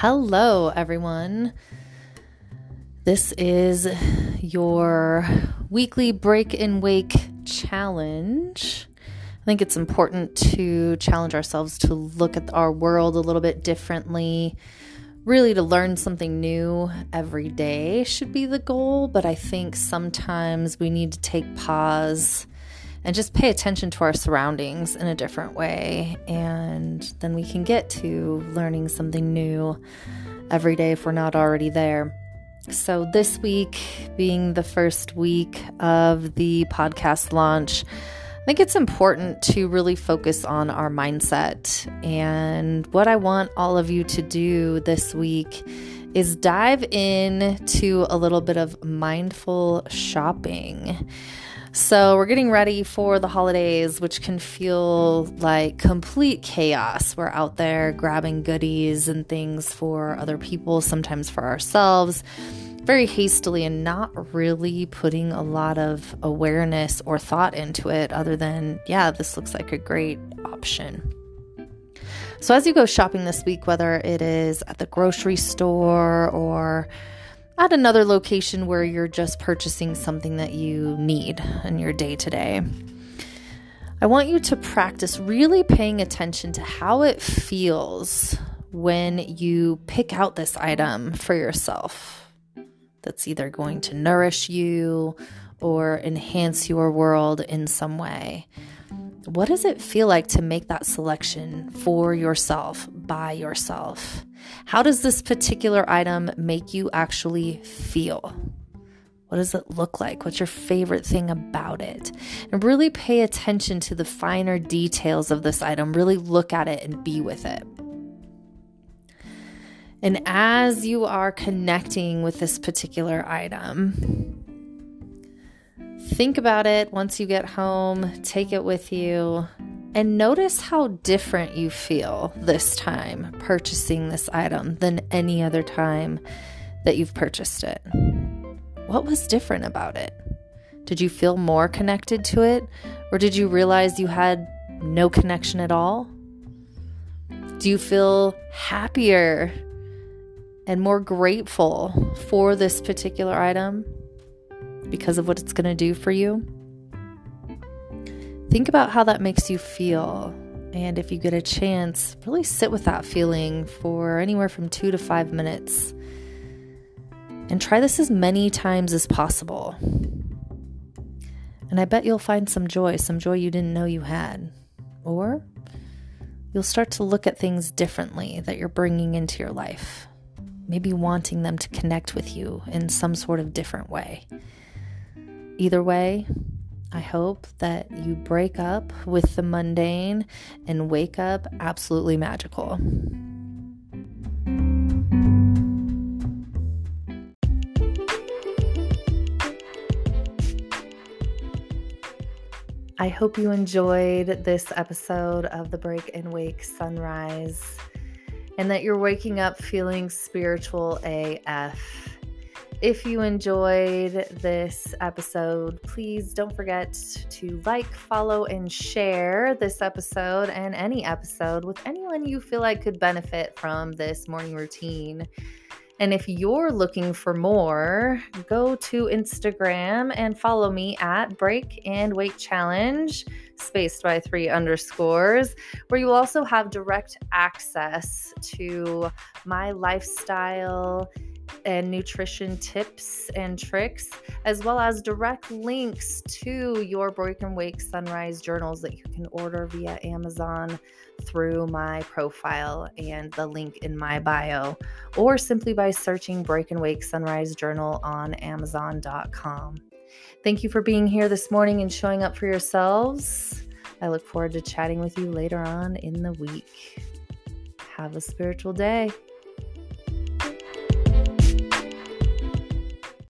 Hello, everyone. This is your weekly break and wake challenge. I think it's important to challenge ourselves to look at our world a little bit differently. Really, to learn something new every day should be the goal, but I think sometimes we need to take pause and just pay attention to our surroundings in a different way. And then we can get to learning something new every day if we're not already there. So, this week being the first week of the podcast launch, I think it's important to really focus on our mindset. And what I want all of you to do this week is dive in to a little bit of mindful shopping. So, we're getting ready for the holidays, which can feel like complete chaos. We're out there grabbing goodies and things for other people, sometimes for ourselves, very hastily and not really putting a lot of awareness or thought into it, other than, yeah, this looks like a great option. So, as you go shopping this week, whether it is at the grocery store or at another location where you're just purchasing something that you need in your day to day. I want you to practice really paying attention to how it feels when you pick out this item for yourself that's either going to nourish you or enhance your world in some way. What does it feel like to make that selection for yourself, by yourself? How does this particular item make you actually feel? What does it look like? What's your favorite thing about it? And really pay attention to the finer details of this item. Really look at it and be with it. And as you are connecting with this particular item, think about it once you get home, take it with you, and notice how different you feel this time purchasing this item than any other time that you've purchased it. What was different about it? Did you feel more connected to it? Or did you realize you had no connection at all? Do you feel happier and more grateful for this particular item because of what it's going to do for you? Think about how that makes you feel. And if you get a chance, really sit with that feeling for anywhere from two to five minutes. And try this as many times as possible. And I bet you'll find some joy, some joy you didn't know you had. Or you'll start to look at things differently that you're bringing into your life. Maybe wanting them to connect with you in some sort of different way. Either way, I hope that you break up with the mundane and wake up absolutely magical. I hope you enjoyed this episode of the Break and Wake Sunrise and that you're waking up feeling spiritual AF. If you enjoyed this episode, please don't forget to like, follow, and share this episode and any episode with anyone you feel like could benefit from this morning routine. And if you're looking for more, go to Instagram and follow me at Break and Wake Challenge, spaced by three underscores, where you will also have direct access to my lifestyle and nutrition tips and tricks, as well as direct links to your Break and Wake Sunrise journals that you can order via Amazon through my profile and the link in my bio, or simply by searching Break and Wake Sunrise Journal on Amazon.com. Thank you for being here this morning and showing up for yourselves. I look forward to chatting with you later on in the week. Have a spiritual day.